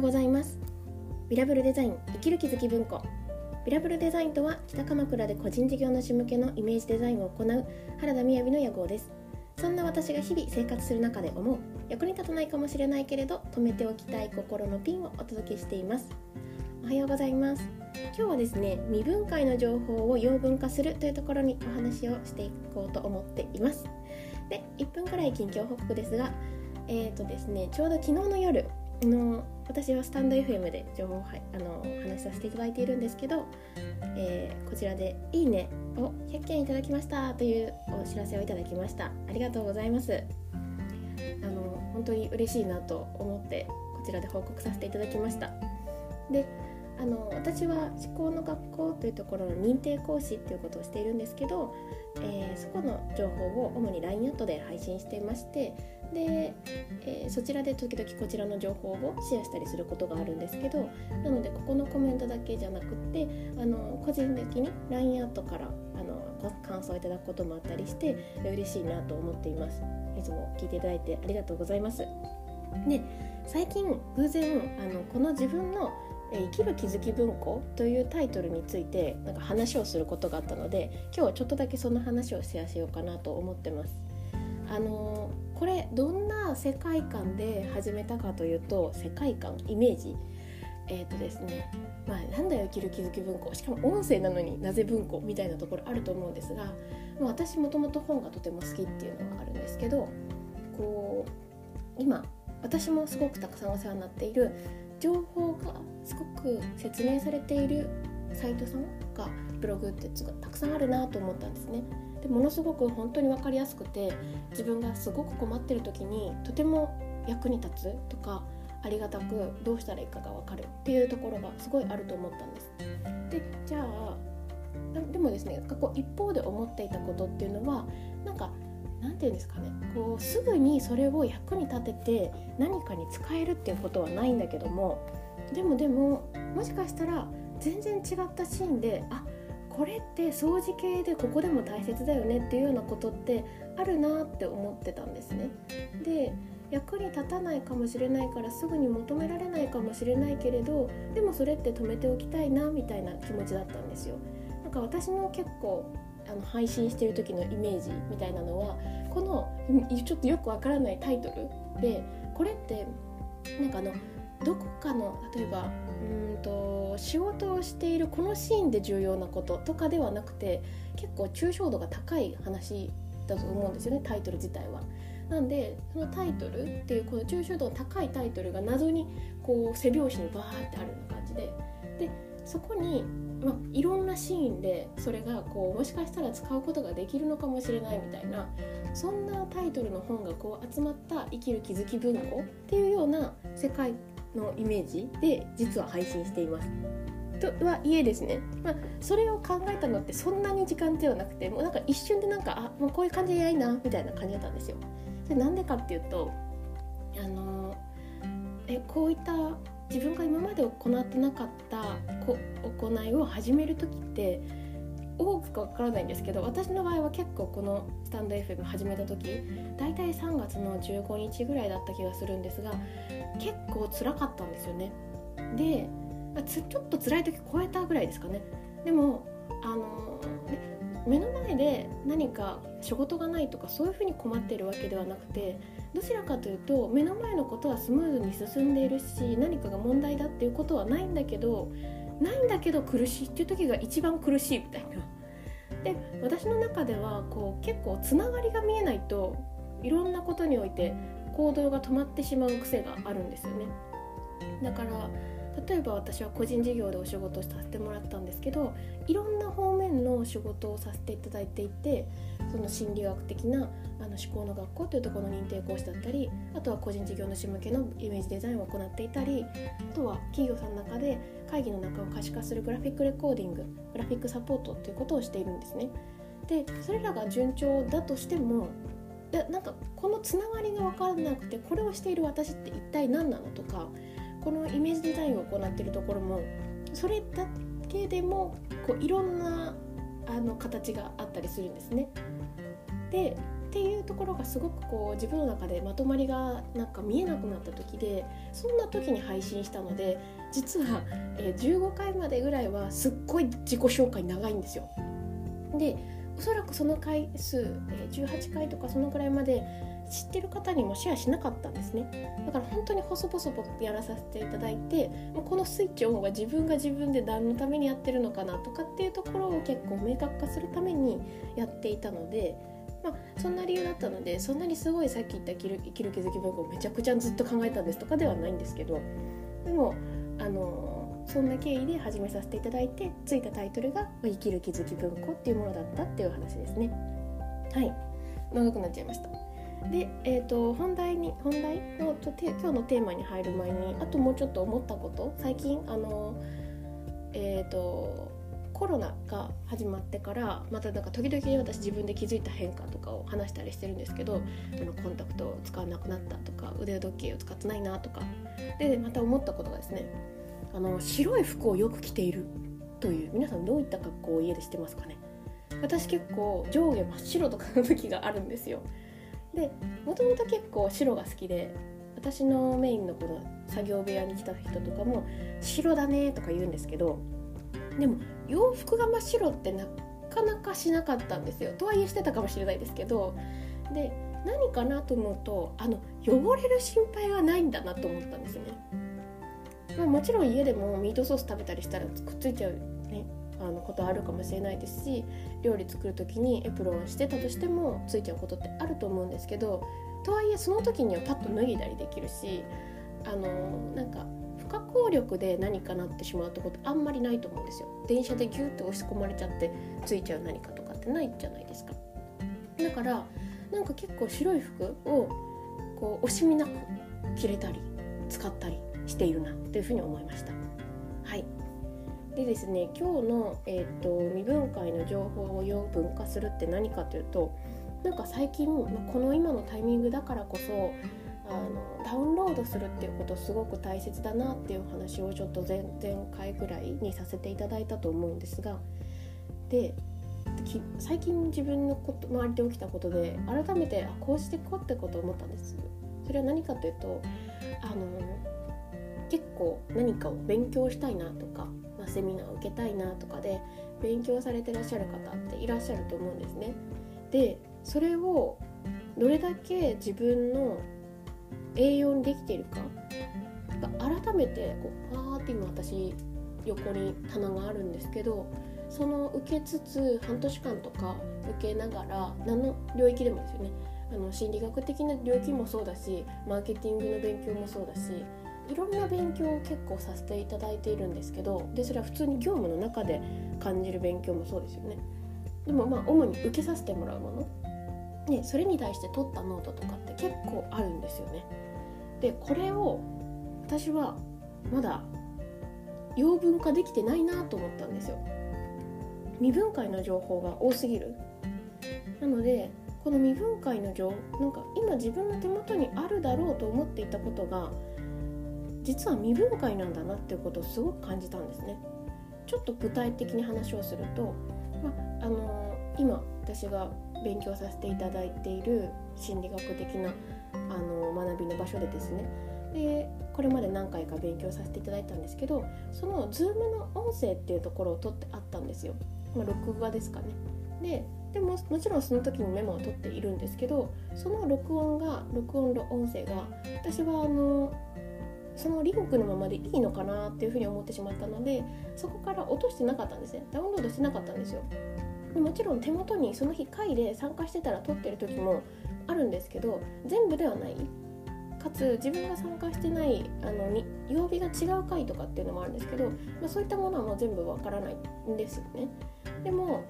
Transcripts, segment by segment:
ございます。ビラブルデザイン生きる気づき文庫。ビラブルデザインとは北鎌倉で個人事業主向けのイメージデザインを行う原田雅の屋号です。そんな私が日々生活する中で思う役に立たないかもしれないけれど止めておきたい心のピンをお届けしています。おはようございます。今日はですね未分解の情報を養分化するというところにお話をしていこうと思っています。で1分くらい近況報告ですがえーとですね、ちょうど昨日の夜の私はスタンド FM で情報をあのお話しさせていただいているんですけど、えー、こちらで「いいね」を100件いただきましたというお知らせをいただきました。ありがとうございます。あの本当に嬉しいなと思ってこちらで報告させていただきました。であの私は思考の学校というところの認定講師っていうことをしているんですけど、えー、そこの情報を主に LINE アットで配信していましてで、えー、そちらで時々こちらの情報をシェアしたりすることがあるんですけどなのでここのコメントだけじゃなくってあの個人的に LINE アットからあの感想をいただくこともあったりして嬉しいなと思っていますいつも聞いていただいてありがとうございますで最近偶然あのこの自分の生きる気づき文庫というタイトルについてなんか話をすることがあったので今日はちょっとだけその話をシェアしようかなと思ってます。あのこれどんな世界観で始めたかというと世界観イメージえっ、ー、とですねまあなんだよ生きる気づき文庫しかも音声なのになぜ文庫みたいなところあると思うんですが、まあ、私もともと本がとても好きっていうのはあるんですけどこう今私もすごくたくさんお世話になっている情報がすごく説明されているサイトさんがブログってたくさんあるなと思ったんですね。でものすごく本当に分かりやすくて自分がすごく困ってる時にとても役に立つとかありがたくどうしたらいいかが分かるっていうところがすごいあると思ったんです。でじゃあでもですね過去一方で思っていたことっていうのはなんか何て言うんですかねこうすぐにそれを役に立てて何かに使えるっていうことはないんだけどもでもでももしかしたら全然違ったシーンであこれって掃除系でここでも大切だよねっていうようなことってあるなって思ってたんですね。で役に立たないかもしれないからすぐに求められないかもしれないけれどでもそれって止めておきたいなみたいな気持ちだったんですよ。なんか私の結構あの配信してる時のイメージみたいなのはこのちょっとよくわからないタイトルでこれってなんかあのどこかの例えばうんと仕事をしているこのシーンで重要なこととかではなくて結構抽象度が高い話だと思うんですよねタイトル自体は。なんでそのタイトルっていうこの抽象度の高いタイトルが謎にこう背拍子にバーってあるような感じででそこにまあ、いろんなシーンでそれがこうもしかしたら使うことができるのかもしれないみたいなそんなタイトルの本がこう集まった「生きる気づき文庫」っていうような世界のイメージで実は配信しています。とはいえですね、まあ、それを考えたのってそんなに時間ではなくてもうなんか一瞬でなんかあもうこういう感じでやいなみたいな感じだったんですよ。でなんでかっていうとあのえこういった自分が今まで行ってなかった行いを始める時って多くか分からないんですけど私の場合は結構このスタンド FM 始めた時大体3月の15日ぐらいだった気がするんですが結構辛かったんですよね。でちょっと辛い時超えたぐらいですかね。でもあの目の前で何か仕事がないとかそういうふうに困ってるわけではなくてどちらかというと目の前のことはスムーズに進んでいるし何かが問題だっていうことはないんだけどないんだけど苦しいっていう時が一番苦しいみたいな。で私の中ではこう結構つながりが見えないといろんなことにおいて行動が止まってしまう癖があるんですよね。だから例えば私は個人事業でお仕事をさせてもらったんですけどいろんな方面の仕事をさせていただいていてその心理学的なあの思考の学校というところの認定講師だったりあとは個人事業主向けのイメージデザインを行っていたりあとは企業さんの中で会議の中を可視化するグラフィックレコーディンググラフィックサポートということをしているんですね。でそれらが順調だとしてもでなんかこのつながりが分からなくてこれをしている私って一体何なのとかこのイメージデザインを行っているところもそれだけでもこういろんなあの形があったりするんですね。でっていうところがすごくこう自分の中でまとまりがなんか見えなくなった時でそんな時に配信したので実は、え15回までぐらいはすっごい自己紹介長いんですよ。でおそらくその回数、え18回とかそのくらいまで知ってる方にもシェアしなかったんですねだから本当に細々とやらさせていただいてこのスイッチオンは自分が自分で何のためにやってるのかなとかっていうところを結構明確化するためにやっていたのでまあ、そんな理由だったのでそんなにすごいさっき言った生きる生きる気づき文庫をめちゃくちゃずっと考えたんですとかではないんですけどでもあのそんな経緯で始めさせていただいてついたタイトルが「生きる気づき文庫」っていうものだったっていう話ですね。はい長くなっちゃいました。で、えーと、本題に本題の今日のテーマに入る前にあともうちょっと思ったこと最近あのえっ、ー、とコロナが始まってからまたなんか時々私自分で気づいた変化とかを話したりしてるんですけどあのコンタクトを使わなくなったとか腕時計を使ってないなとか。でまた思ったことがですねあの白い服をよく着ているという皆さんどういった格好を家でしてますかね。私結構上下真っ白とかの時があるんですよ。でもともと結構白が好きで私のメインのこの作業部屋に来た人とかも「白だね」とか言うんですけどでも洋服が真っ白ってなかなかしなかったんですよ。とはいえしてたかもしれないですけどで何かなと思うとあの汚れる心配はないんだなと思ったんですね、まあ、もちろん家でもミートソース食べたりしたらくっついちゃうね。あのことあるかもしれないですし料理作る時にエプロンしてたとしてもついちゃうことってあると思うんですけどとはいえその時にはパッと脱ぎだりできるしあのなんか不可抗力で何かなってしまうってことあんまりないと思うんですよ。電車でギュッと押し込まれちゃってついちゃう何かとかってないじゃないですか。だからなんか結構白い服をこう惜しみなく着れたり使ったりしているなというふうに思いました。はい。でですね今日の、えーと、未分解の情報を要分化するって何かというとなんか最近、この今のタイミングだからこそあのダウンロードするっていうことすごく大切だなっていう話をちょっと前前回ぐらいにさせていただいたと思うんですがで最近自分のこと周りで起きたことで改めてあこうしてこうってことを思ったんです。それは何かというとあの結構何かを勉強したいなとか、まあ、セミナーを受けたいなとかで勉強されてらっしゃる方っていらっしゃると思うんですね。でそれをどれだけ自分の栄養にできているか改めてこうわーって今私横に棚があるんですけどその受けつつ半年間とか受けながら何の領域でもですよね。あの心理学的な領域もそうだしマーケティングの勉強もそうだしいろんな勉強を結構させていただいているんですけどでそれは普通に業務の中で感じる勉強もそうですよねでもまあ主に受けさせてもらうものね、それに対して取ったノートとかって結構あるんですよね。でこれを私はまだ養分化できてないなと思ったんですよ。未分解の情報が多すぎる。なのでこの未分解の情なんか今自分の手元にあるだろうと思っていたことが実は未分解なんだなっていうことをすごく感じたんですね。ちょっと具体的に話をすると、まあの今私が勉強させていただいている心理学的なあの学びの場所でですね。でこれまで何回か勉強させていただいたんですけどその Zoom の音声っていうところを取ってあったんですよ、まあ、録画ですかね。ででももちろんその時にメモを取っているんですけどその録音が録音の音声が私はあのそのリンクのままでいいのかなっていうふうに思ってしまったのでそこから落としてなかったんですね。ダウンロードしてなかったんですよ。でもちろん手元にその日会で参加してたら撮ってる時もあるんですけど全部ではない。かつ自分が参加してないあのに曜日が違う回とかっていうのもあるんですけど、まあ、そういったものはもう全部わからないんですよね。でも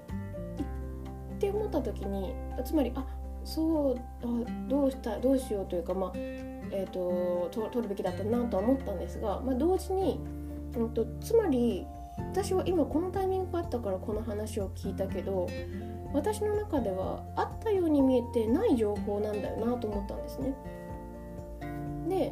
って思った時につまりあそうあどうしたどうしようというかまあえーと、と取るべきだったなとは思ったんですが、まあ、同時に、うんとつまり私は今このタイミングがあったからこの話を聞いたけど私の中ではあったように見えてない情報なんだよなと思ったんですね。で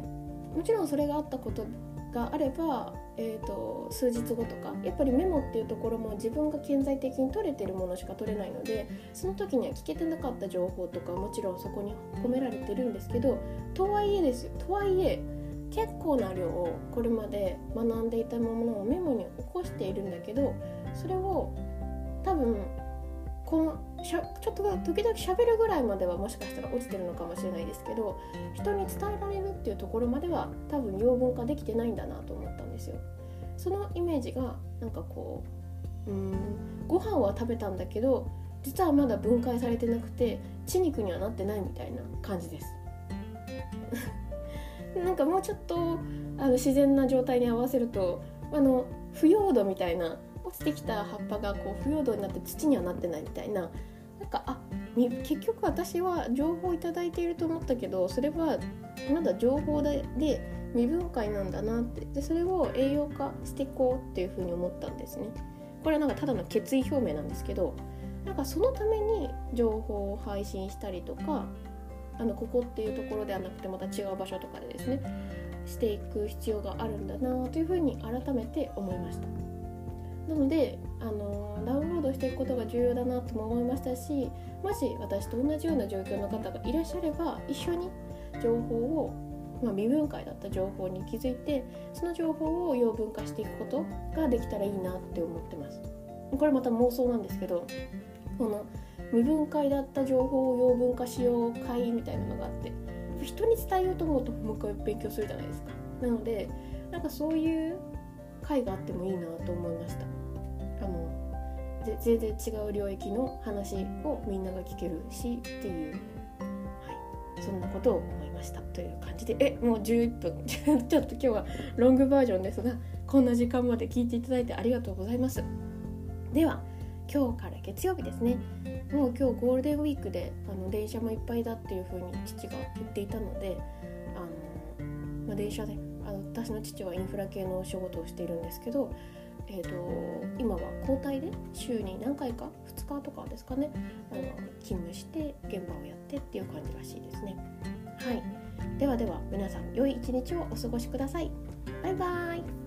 もちろんそれがあったことがあれば、えーと、数日後とかやっぱりメモっていうところも自分が顕在的に取れてるものしか取れないのでその時には聞けてなかった情報とかもちろんそこに込められてるんですけどとはいえですよとはいえ結構な量をこれまで学んでいたものをメモに起こしているんだけどそれを多分このしゃちょっと時々喋るぐらいまではもしかしたら落ちてるのかもしれないですけど人に伝えられるっていうところまでは多分養分化できてないんだなと思ったんですよ。そのイメージがなんかこううんご飯は食べたんだけど実はまだ分解されてなくて血肉にはなってないみたいな感じです。なんかもうちょっとあの自然な状態に合わせるとあの腐葉土みたいな落ちてきた葉っぱがこう腐葉土になって土にはなってないみたいななんかあ結局私は情報を頂いていると思ったけどそれはまだ情報で未分解なんだなってでそれを栄養化していこうっていうふうに思ったんですね。これはなんかただの決意表明なんですけどなんかそのために情報を配信したりとかあのここっていうところではなくてまた違う場所とかでですねしていく必要があるんだなというふうに改めて思いました。なのであのダウンロードしていくことが重要だなとも思いましたしもし私と同じような状況の方がいらっしゃれば一緒に情報を、まあ、未分解だった情報に気づいてその情報を養分化していくことができたらいいなって思ってます。これまた妄想なんですけどこの未分解だった情報を養分化しよう会みたいなのがあって人に伝えようと思うともう一回勉強するじゃないですかなのでなんかそういう会があってもいいなと思いました全然違う領域の話をみんなが聞けるしっていう、はい、そんなことを思いました。という感じで。えもう11分。ちょっと今日はロングバージョンですがこんな時間まで聞いていただいてありがとうございます。では今日から月曜日ですね。もう今日ゴールデンウィークであの電車もいっぱいだっていう風に父が言っていたのであの、まあ、電車であの私の父はインフラ系のお仕事をしているんですけどえーと、今は交代で週に何回か2日とかですかねあの勤務して現場をやってっていう感じらしいですね。はい、ではでは皆さん良い一日をお過ごしください。バイバイ